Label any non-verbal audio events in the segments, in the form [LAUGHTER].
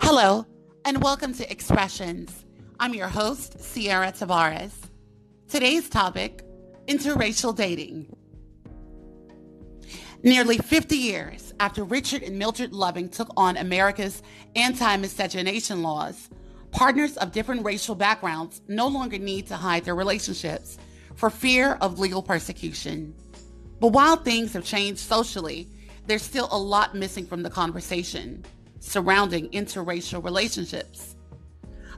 Hello, and welcome to Expressions. I'm your host, Ciara Tavares. Today's topic interracial dating. Nearly 50 years after Richard and Mildred Loving took on America's anti miscegenation laws, partners of different racial backgrounds no longer need to hide their relationships for fear of legal persecution. But while things have changed socially, there's still a lot missing from the conversation surrounding interracial relationships.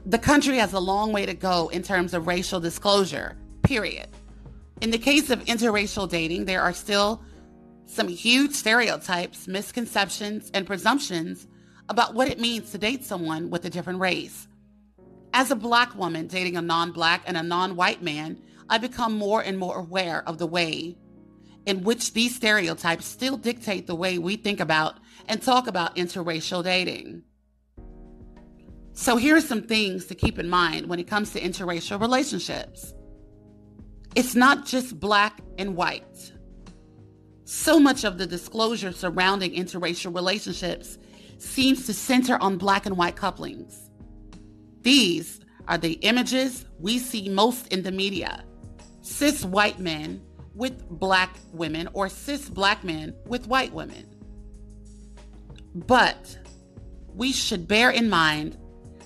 The country has a long way to go in terms of racial disclosure, period. In the case of interracial dating, there are still some huge stereotypes, misconceptions, and presumptions about what it means to date someone with a different race. As a black woman dating a non black and a non white man, I become more and more aware of the way in which these stereotypes still dictate the way we think about and talk about interracial dating. So, here are some things to keep in mind when it comes to interracial relationships. It's not just black and white. So much of the disclosure surrounding interracial relationships seems to center on black and white couplings. These are the images we see most in the media cis white men with black women or cis black men with white women. But we should bear in mind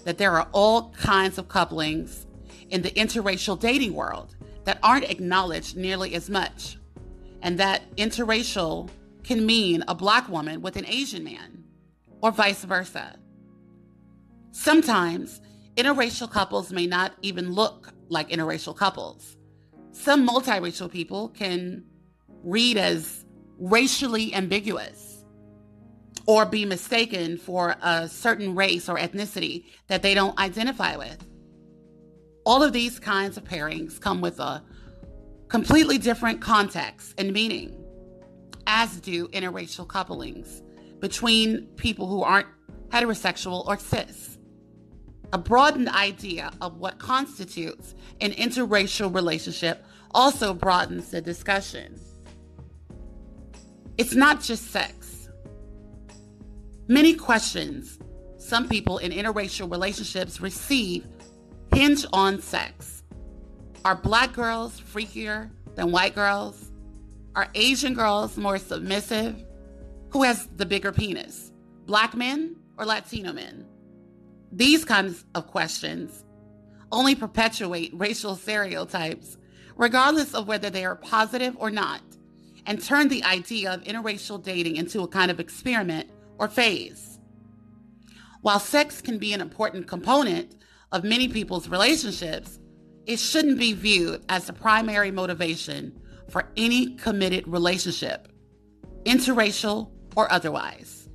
that there are all kinds of couplings in the interracial dating world that aren't acknowledged nearly as much, and that interracial can mean a black woman with an Asian man, or vice versa. Sometimes interracial couples may not even look like interracial couples. Some multiracial people can read as racially ambiguous or be mistaken for a certain race or ethnicity that they don't identify with. All of these kinds of pairings come with a completely different context and meaning, as do interracial couplings between people who aren't heterosexual or cis. A broadened idea of what constitutes an interracial relationship also broadens the discussion. It's not just sex. Many questions some people in interracial relationships receive hinge on sex. Are black girls freakier than white girls? Are Asian girls more submissive? Who has the bigger penis, black men or Latino men? These kinds of questions only perpetuate racial stereotypes, regardless of whether they are positive or not, and turn the idea of interracial dating into a kind of experiment or phase. While sex can be an important component of many people's relationships, it shouldn't be viewed as the primary motivation for any committed relationship, interracial or otherwise.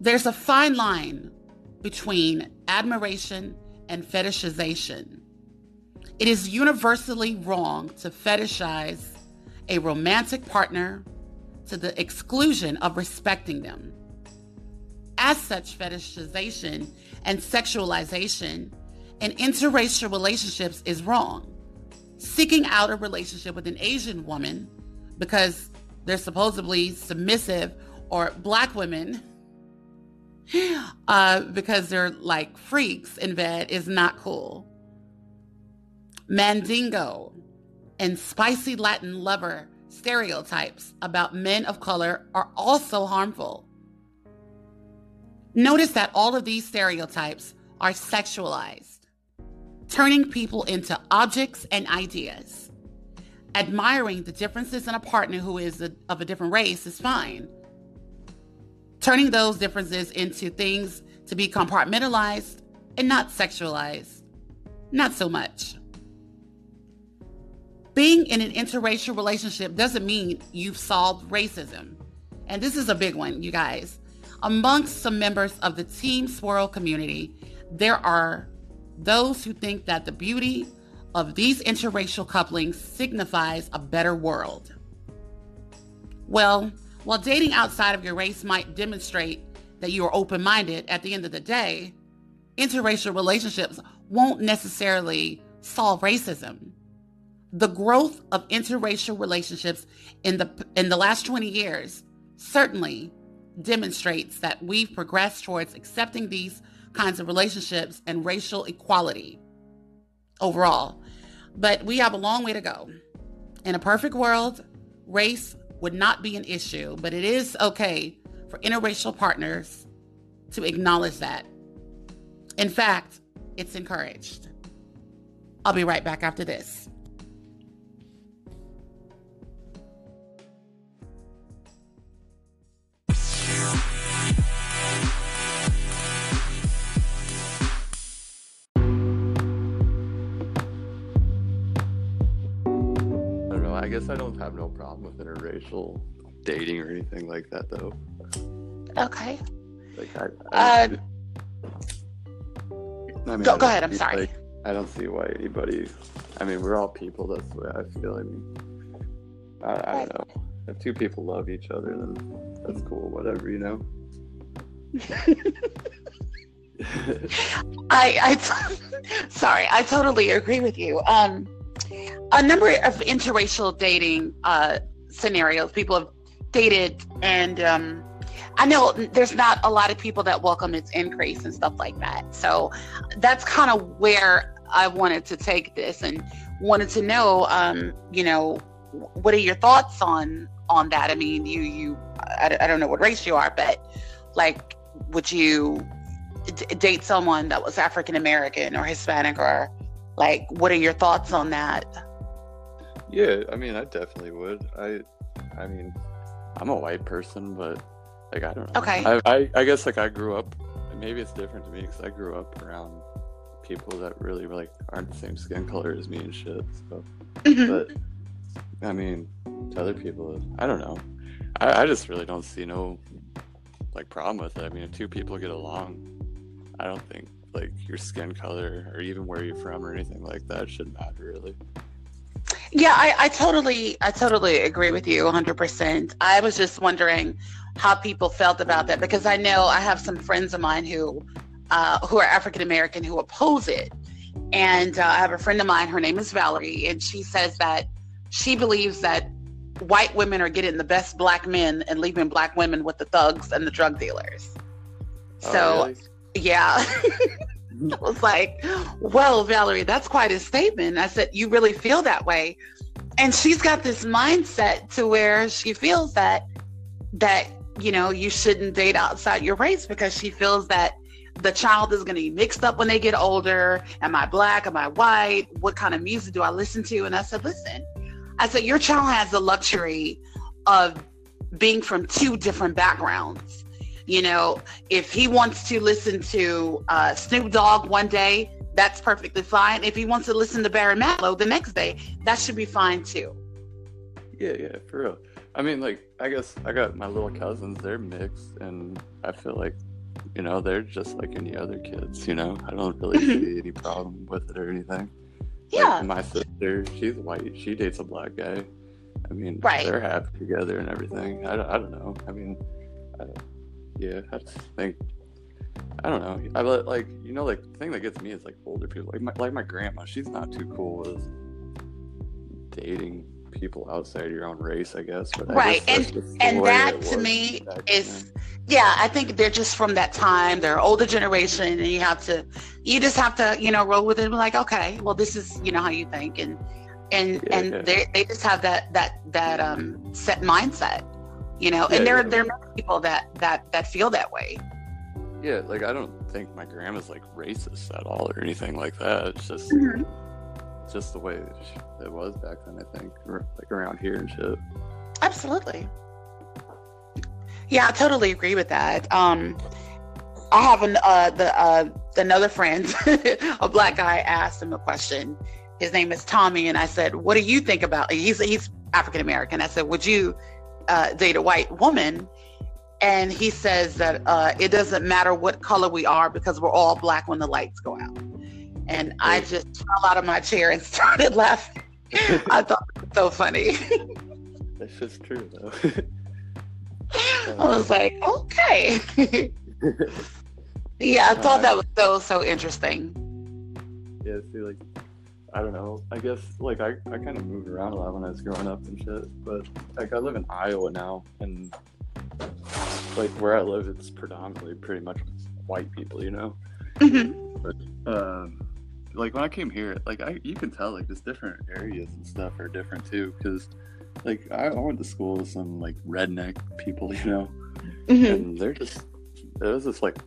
There's a fine line between admiration and fetishization. It is universally wrong to fetishize a romantic partner to the exclusion of respecting them. As such, fetishization and sexualization in interracial relationships is wrong. Seeking out a relationship with an Asian woman because they're supposedly submissive or black women uh, because they're like freaks in bed is not cool. Mandingo and spicy Latin lover stereotypes about men of color are also harmful. Notice that all of these stereotypes are sexualized, turning people into objects and ideas. Admiring the differences in a partner who is a, of a different race is fine. Turning those differences into things to be compartmentalized and not sexualized, not so much. Being in an interracial relationship doesn't mean you've solved racism. And this is a big one, you guys. Amongst some members of the Team Swirl community, there are those who think that the beauty of these interracial couplings signifies a better world. Well, while dating outside of your race might demonstrate that you are open minded, at the end of the day, interracial relationships won't necessarily solve racism. The growth of interracial relationships in the in the last 20 years certainly demonstrates that we've progressed towards accepting these kinds of relationships and racial equality overall. But we have a long way to go. In a perfect world, race would not be an issue, but it is okay for interracial partners to acknowledge that. In fact, it's encouraged. I'll be right back after this. Interracial dating or anything like that, though. Okay. Like I, I, uh, I mean, go, go ahead. I'm sorry. Like, I don't see why anybody. I mean, we're all people. That's the way I feel. I mean, I, I don't know. If two people love each other, then that's cool. Whatever, you know. [LAUGHS] I, I, [LAUGHS] sorry. I totally agree with you. Um, a number of interracial dating uh, scenarios people have dated and um, i know there's not a lot of people that welcome its increase and stuff like that. So that's kind of where i wanted to take this and wanted to know um, you know what are your thoughts on on that? I mean you you i, I don't know what race you are but like would you d- date someone that was african american or hispanic or like what are your thoughts on that yeah, I mean, I definitely would. I, I mean, I'm a white person, but like I don't know. Okay. I, I, I guess like I grew up. Maybe it's different to me because I grew up around people that really like aren't the same skin color as me and shit. So, mm-hmm. but I mean, to other people, I don't know. I, I just really don't see no like problem with it. I mean, if two people get along, I don't think like your skin color or even where you're from or anything like that should matter really. Yeah, I, I totally, I totally agree with you 100%. I was just wondering how people felt about that because I know I have some friends of mine who, uh, who are African American who oppose it, and uh, I have a friend of mine. Her name is Valerie, and she says that she believes that white women are getting the best black men and leaving black women with the thugs and the drug dealers. Oh, so, really? yeah. [LAUGHS] [LAUGHS] I was like, well, Valerie, that's quite a statement. I said, you really feel that way? And she's got this mindset to where she feels that, that, you know, you shouldn't date outside your race because she feels that the child is going to be mixed up when they get older. Am I black? Am I white? What kind of music do I listen to? And I said, listen, I said, your child has the luxury of being from two different backgrounds you know, if he wants to listen to uh, Snoop Dogg one day, that's perfectly fine. If he wants to listen to Barry Manilow the next day, that should be fine too. Yeah, yeah, for real. I mean, like, I guess I got my little cousins, they're mixed, and I feel like, you know, they're just like any other kids, you know? I don't really mm-hmm. see any problem with it or anything. Yeah. Like my sister, she's white, she dates a black guy. I mean, right. they're happy together and everything. I, I don't know. I mean, I don't, yeah, I think I don't know. I like you know like the thing that gets me is like older people like my like my grandma. She's not too cool with dating people outside your own race, I guess. But right, guess and and that to me is yeah. I think they're just from that time. They're older generation, and you have to you just have to you know roll with it and be like, okay, well this is you know how you think, and and yeah, and yeah. they they just have that that that um set mindset you know yeah, and there, yeah. there are people that that that feel that way. Yeah like i don't think my grandma's like racist at all or anything like that. It's just mm-hmm. it's just the way it was back then i think like around here and shit. Absolutely. Yeah i totally agree with that. Um i have an uh the uh another friend [LAUGHS] a black guy asked him a question. His name is tommy and i said what do you think about he's he's african american i said would you uh, date a white woman, and he says that uh, it doesn't matter what color we are because we're all black when the lights go out. And I just fell out of my chair and [LAUGHS] started laughing. I thought it was so funny. That's just true, though. [LAUGHS] I was like, okay. [LAUGHS] yeah, I thought that was so so interesting. Yeah, see, like I don't know. I guess like I, I kind of moved around a lot when I was growing up and shit. But like I live in Iowa now, and like where I live, it's predominantly pretty much white people, you know. Mm-hmm. But um, like when I came here, like I you can tell like just different areas and stuff are different too, because like I, went to school with some like redneck people, [LAUGHS] you know, Mm-hmm. and they're just it was just like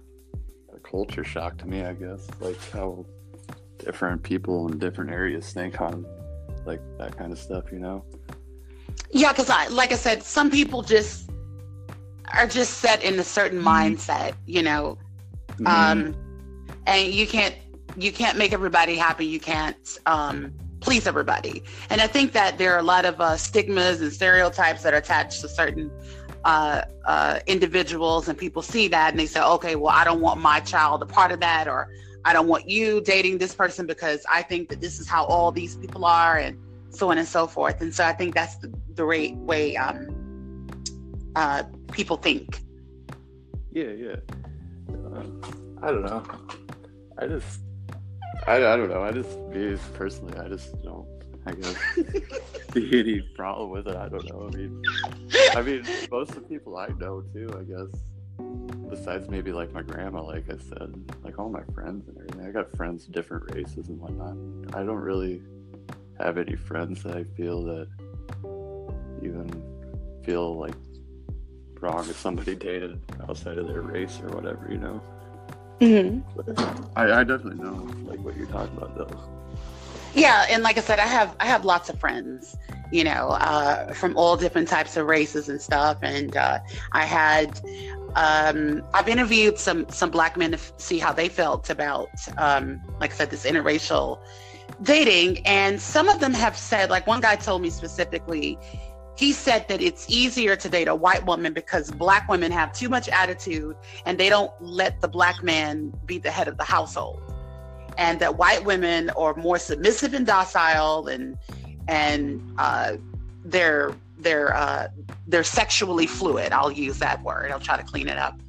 a culture shock to me, I guess, like how different people in different areas think on like that kind of stuff, you know. Yeah, because I, like I said, some people just are just set in a certain mindset, you know, Mm-hmm. um, and you can't you can't make everybody happy. You can't um, please everybody. And I think that there are a lot of uh, stigmas and stereotypes that are attached to certain uh, uh, individuals, and people see that and they say, okay, well, I don't want my child a part of that, or I don't want you dating this person because I think that this is how all these people are, and so on and so forth. And so I think that's the, the right way um, uh, people think. Yeah, yeah. Uh, I don't know. I just, I, I don't know. I just, me personally, I just don't, I guess, [LAUGHS] see any problem with it. I don't know. I mean, I mean, most of the people I know too, I guess, besides maybe like my grandma, like I said, like all my friends and everything. I got friends of different races and whatnot. I don't really have any friends that I feel that even feel like wrong if somebody dated outside of their race or whatever, you know. Mm-hmm. I, I definitely know like what you're talking about though. Yeah, and like I said, I have I have lots of friends, you know, uh, from all different types of races and stuff. And uh, I had um, I've interviewed some some black men to f- see how they felt about, um, like I said, this interracial dating. And some of them have said, like one guy told me specifically, he said that it's easier to date a white woman because black women have too much attitude and they don't let the black man be the head of the household and that white women are more submissive and docile and and uh, they're they're uh, they're sexually fluid. I'll use that word. I'll try to clean it up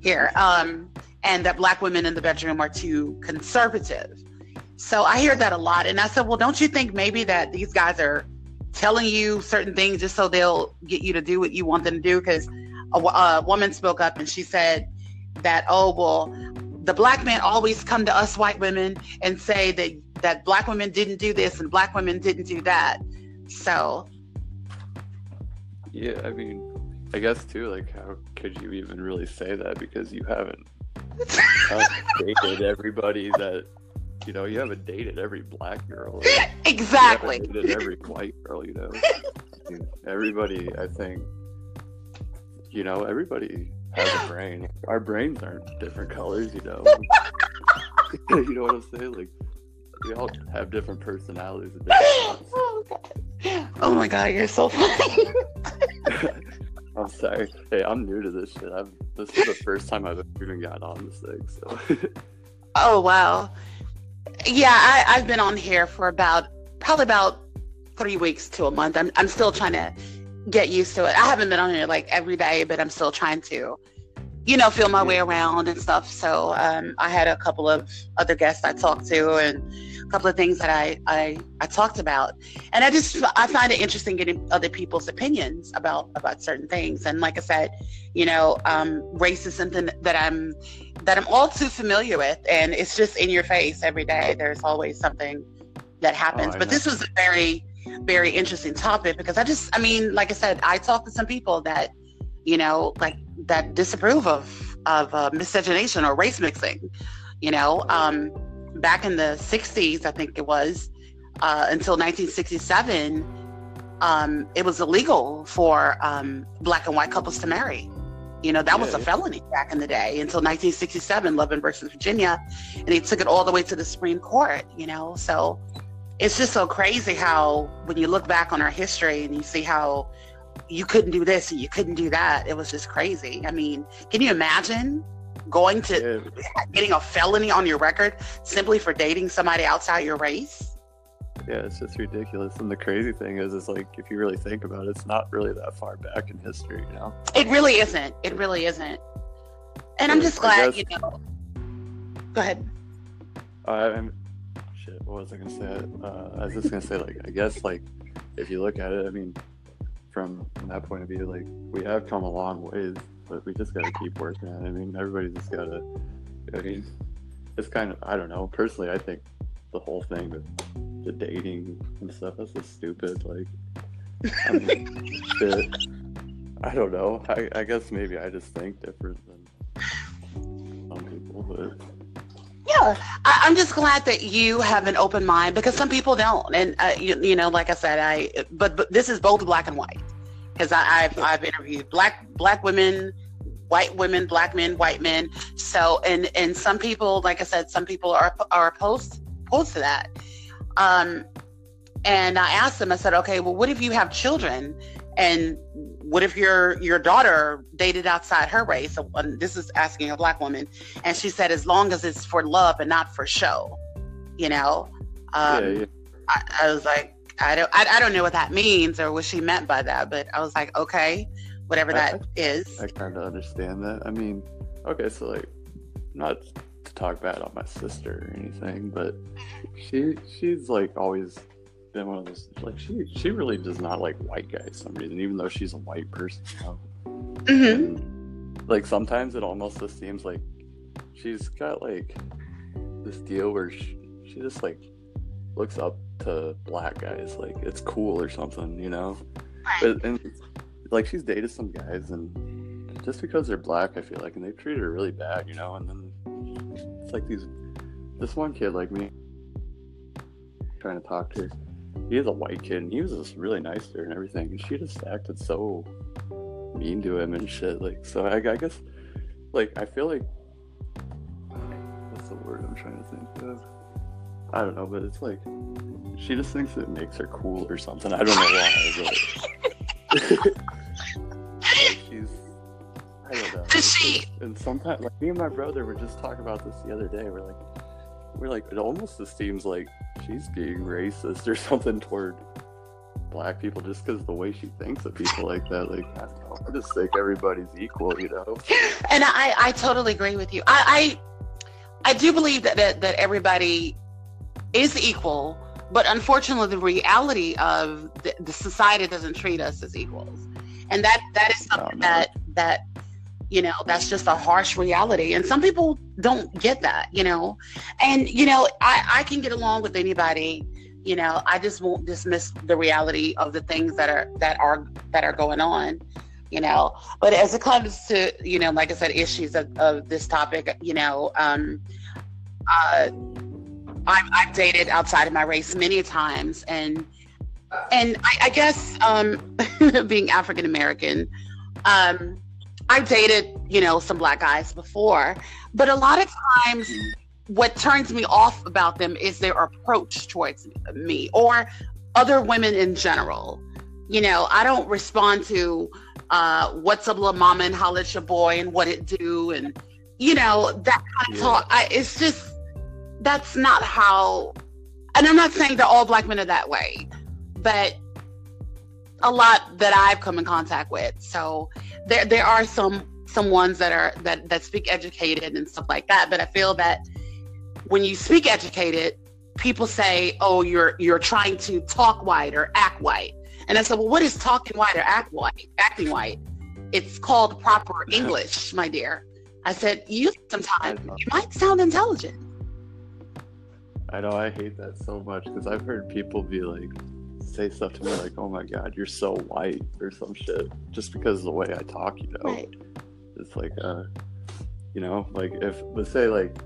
here. Um, and that black women in the bedroom are too conservative. So I hear that a lot, and I said, well, don't you think maybe that these guys are telling you certain things just so they'll get you to do what you want them to do? Because a, a woman spoke up and she said that, oh well, the black men always come to us white women and say that that black women didn't do this and black women didn't do that. So Yeah, I mean, I guess too. Like, how could you even really say that because you haven't, [LAUGHS] dated everybody that you know? You haven't dated every black girl. or [LAUGHS] exactly. dated every white girl. You know, I mean, everybody. I think you know everybody has a brain. Our brains aren't different colors. You know. [LAUGHS] you know what I'm saying? Like, we all have different personalities and different. Oh, God. Oh my god, you're so funny. I'm sorry. Hey, I'm new to this shit. I've this is the first time I've even got on this thing. So oh wow. Yeah, I, I've been on here for about probably about three weeks to a month. I'm I'm still trying to get used to it. I haven't been on here like every day, but I'm still trying to, you know, feel my way around and stuff. So um, I had a couple of other guests I talked to and a couple of things that I, I I talked about. And I just I find it interesting getting other people's opinions about about certain things. And like I said, you know, um, race is something that I'm that I'm all too familiar with, and it's just in your face every day. There's always something that happens. I but know. this was a very very interesting topic because I just I mean, like I said, I talked to some people that you know like that disapprove of of uh, miscegenation or race mixing. You know, um, back in the '60s, I think it was uh, until 1967, um, it was illegal for um, black and white couples to marry. You know, that was a yeah. felony back in the day until 1967, Lovin versus Virginia, and they took it all the way to the Supreme Court. You know, so it's just so crazy how when you look back on our history and you see how you couldn't do this and you couldn't do that, it was just crazy. I mean, can you imagine going to yeah, getting a felony on your record simply for dating somebody outside your race? yeah, it's just ridiculous. And the crazy thing is, is like if you really think about it, it's not really that far back in history. You know? It really isn't. It really isn't. And I'm just glad, guess- you know. Go ahead. Uh, I'm shit. What was I gonna say? Uh, I was just gonna say like I guess like if you look at it, I mean, from, from that point of view, like we have come a long ways but we just gotta keep working on it. I mean, everybody just gotta. I mean, it's kind of I don't know. Personally, I think the whole thing with the dating and stuff that's just stupid. Like, I mean, [LAUGHS] shit. I don't know. I, I guess maybe I just think different than some people, but yeah, I, am just glad that you have an open mind because some people don't. And uh, you, you, know, like I said, I but but this is both black and white because I've I've interviewed black black women, white women, black men, white men. So and and some people, like I said, some people are are opposed opposed to that. Um, and I asked them. I said, okay, well, what if you have children? And what if your your daughter dated outside her race? So, this is asking a black woman, and she said, as long as it's for love and not for show, you know. Um, yeah, yeah. I, I, was like, I don't, I, I, don't know what that means or what she meant by that, but I was like, okay, whatever that I, is. I kind of understand that. I mean, okay, so like, not to talk bad on my sister or anything, but she she's like always been one of those like she she really does not like white guys for some reason, even though she's a white person. You know? mm-hmm. and, like sometimes it almost just seems like she's got like this deal where she, she just like looks up to black guys like it's cool or something, you know. But, and like she's dated some guys and just because they're black, I feel like, and they treated her really bad, you know. And then it's like these, this one kid like me, trying to talk to her, he a white kid and he was just really nice to her and everything and she just acted so mean to him and shit like so I, I guess like I feel like what's the word I'm trying to think of I don't know but it's like she just thinks it makes her cool or something I don't know why but like she's I don't know Does she and sometimes like me and my brother were just talking about this the other day we're like we're like it almost just seems like she's being racist or [LAUGHS] something toward black people just because the way she thinks of people like that. Like, I don't know. I just think everybody's equal, you know. And I, I totally agree with you. I, I, I do believe that, that that everybody is equal, but unfortunately, the reality of the, the society doesn't treat us as equals, and that that is something oh, no. that that you know that's just a harsh reality. And some people don't get that you know? And you know i i can get along with anybody you know? I just won't dismiss the reality of the things that are that are that are going on you know? But as it comes to you know like i said issues of, of this topic you know um uh I've, I've dated outside of my race many times and and I, I guess um [LAUGHS] being african american um I've dated, you know, some black guys before, but a lot of times what turns me off about them is their approach towards me or other women in general. You know, I don't respond to uh, what's up, little mama, and holla at your boy, and what it do, and you know that kind of yeah. talk. I, it's just that's not how. And I'm not saying that all black men are that way, but a lot that I've come in contact with. So there there are some some ones that are that that speak educated and stuff like that. But I feel that when you speak educated, people say, "Oh, you're you're trying to talk white or act white." And I said, "Well, what is talking white or act white? Acting white? It's called proper English, my dear." I said, "You sometimes you might sound intelligent." I know I hate that so much because I've heard people be like, say stuff to me like, "Oh my God, you're so white" or some shit, just because of the way I talk. You know, right. it's like, uh, you know, like if let's say like,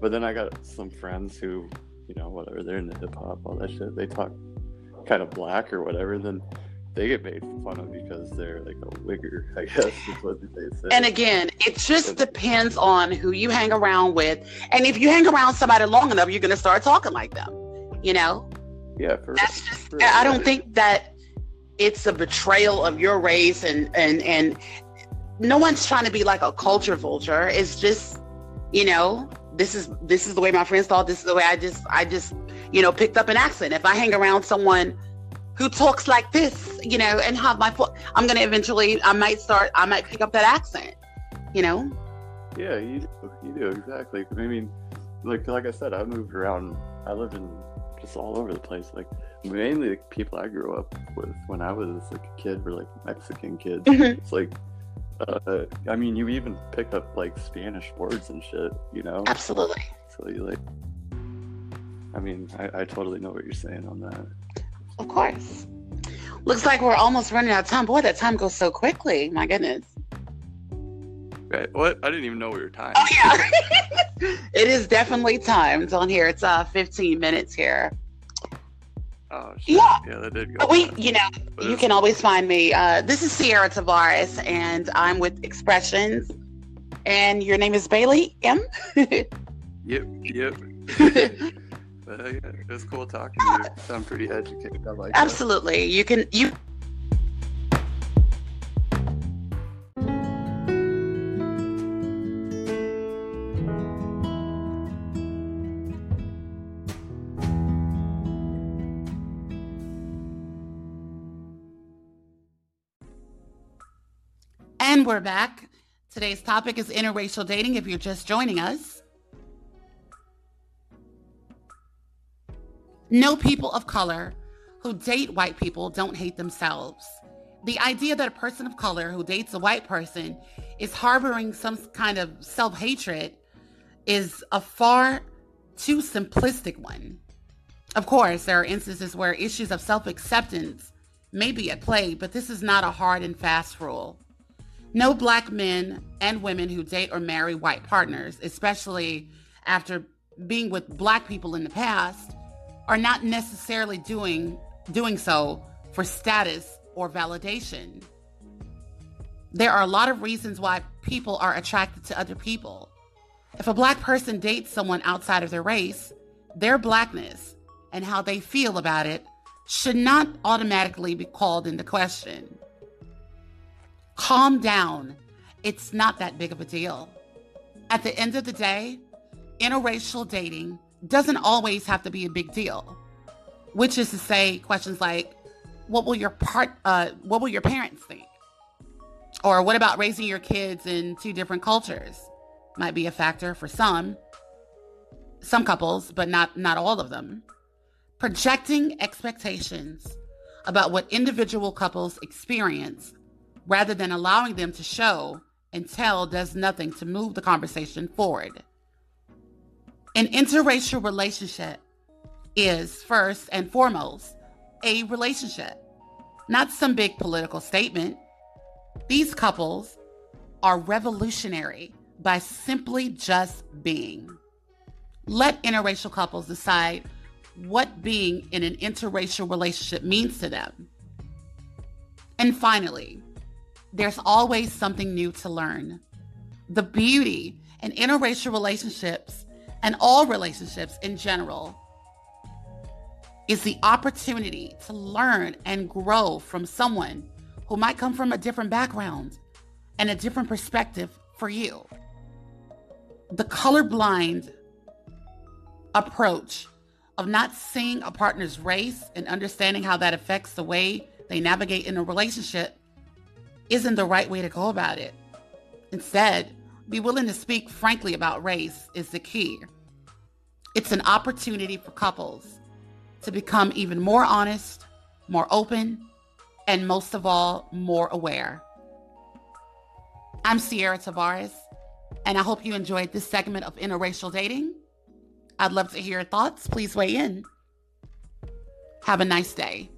but then I got some friends who, you know, whatever they're into hip hop, all that shit. They talk kind of black or whatever. Then they get made fun of because they're like a wigger, [LAUGHS] I guess is what they say. And again, it just depends on who you hang around with. And if you hang around somebody long enough, you're gonna start talking like them. You know? Yeah, for, that's just, for I don't think that it's a betrayal of your race and and and no one's trying to be like a culture vulture. It's just, you know, this is this is the way my friends thought. This is the way I just I just you know picked up an accent. If I hang around someone who talks like this, you know, and have my I'm gonna eventually I might start I might pick up that accent, you know. Yeah, you do, you do exactly. I mean, like like I said, I moved around. I lived in just all over the place. Like mainly the people I grew up with when I was like a kid were like Mexican kids. Mm-hmm. It's like Uh, I mean, you even pick up like Spanish words and shit, you know? Absolutely. So you like, I mean, I, I totally know what you're saying on that. Of course. Looks like we're almost running out of time. Boy, that time goes so quickly. My goodness. Right. What? I didn't even know we were timed. Oh yeah. [LAUGHS] it is definitely timed on here. It's uh 15 minutes here. Oh shit. Yeah. Yeah, that did go. But we, you know, But you can always find me. Uh, this is Ciara Tavares, and I'm with Expressions. And your name is Bailey M. [LAUGHS] Yep. Yep. [LAUGHS] but [LAUGHS] yeah, it was cool talking to you. You Sound pretty educated. I like that. Absolutely. You can you And we're back. Today's topic is interracial dating if you're just joining us. No people of color who date white people don't hate themselves. The idea that a person of color who dates a white person is harboring some kind of self hatred is a far too simplistic one. Of course, there are instances where issues of self acceptance may be at play, but this is not a hard and fast rule. No black men and women who date or marry white partners, especially after being with black people in the past, are not necessarily doing doing so for status or validation. There are a lot of reasons why people are attracted to other people. If a black person dates someone outside of their race, their blackness and how they feel about it should not automatically be called into question. Calm down. It's not that big of a deal. At the end of the day, interracial dating doesn't always have to be a big deal. Which is to say, questions like, "What will your part? Uh, what will your parents think?" Or "What about raising your kids in two different cultures?" Might be a factor for some, some couples, but not not all of them. Projecting expectations about what individual couples experience rather than allowing them to show and tell does nothing to move the conversation forward. An interracial relationship is first and foremost a relationship, not some big political statement. These couples are revolutionary by simply just being. Let interracial couples decide what being in an interracial relationship means to them. And finally, there's always something new to learn. The beauty in interracial relationships and all relationships in general is the opportunity to learn and grow from someone who might come from a different background and a different perspective for you. The colorblind approach of not seeing a partner's race and understanding how that affects the way they navigate in a relationship isn't the right way to go about it. Instead, be willing to speak frankly about race is the key. It's an opportunity for couples to become even more honest, more open, and most of all, more aware. I'm Ciara Tavares, and I hope you enjoyed this segment of interracial dating. I'd love to hear your thoughts. Please weigh in. Have a nice day.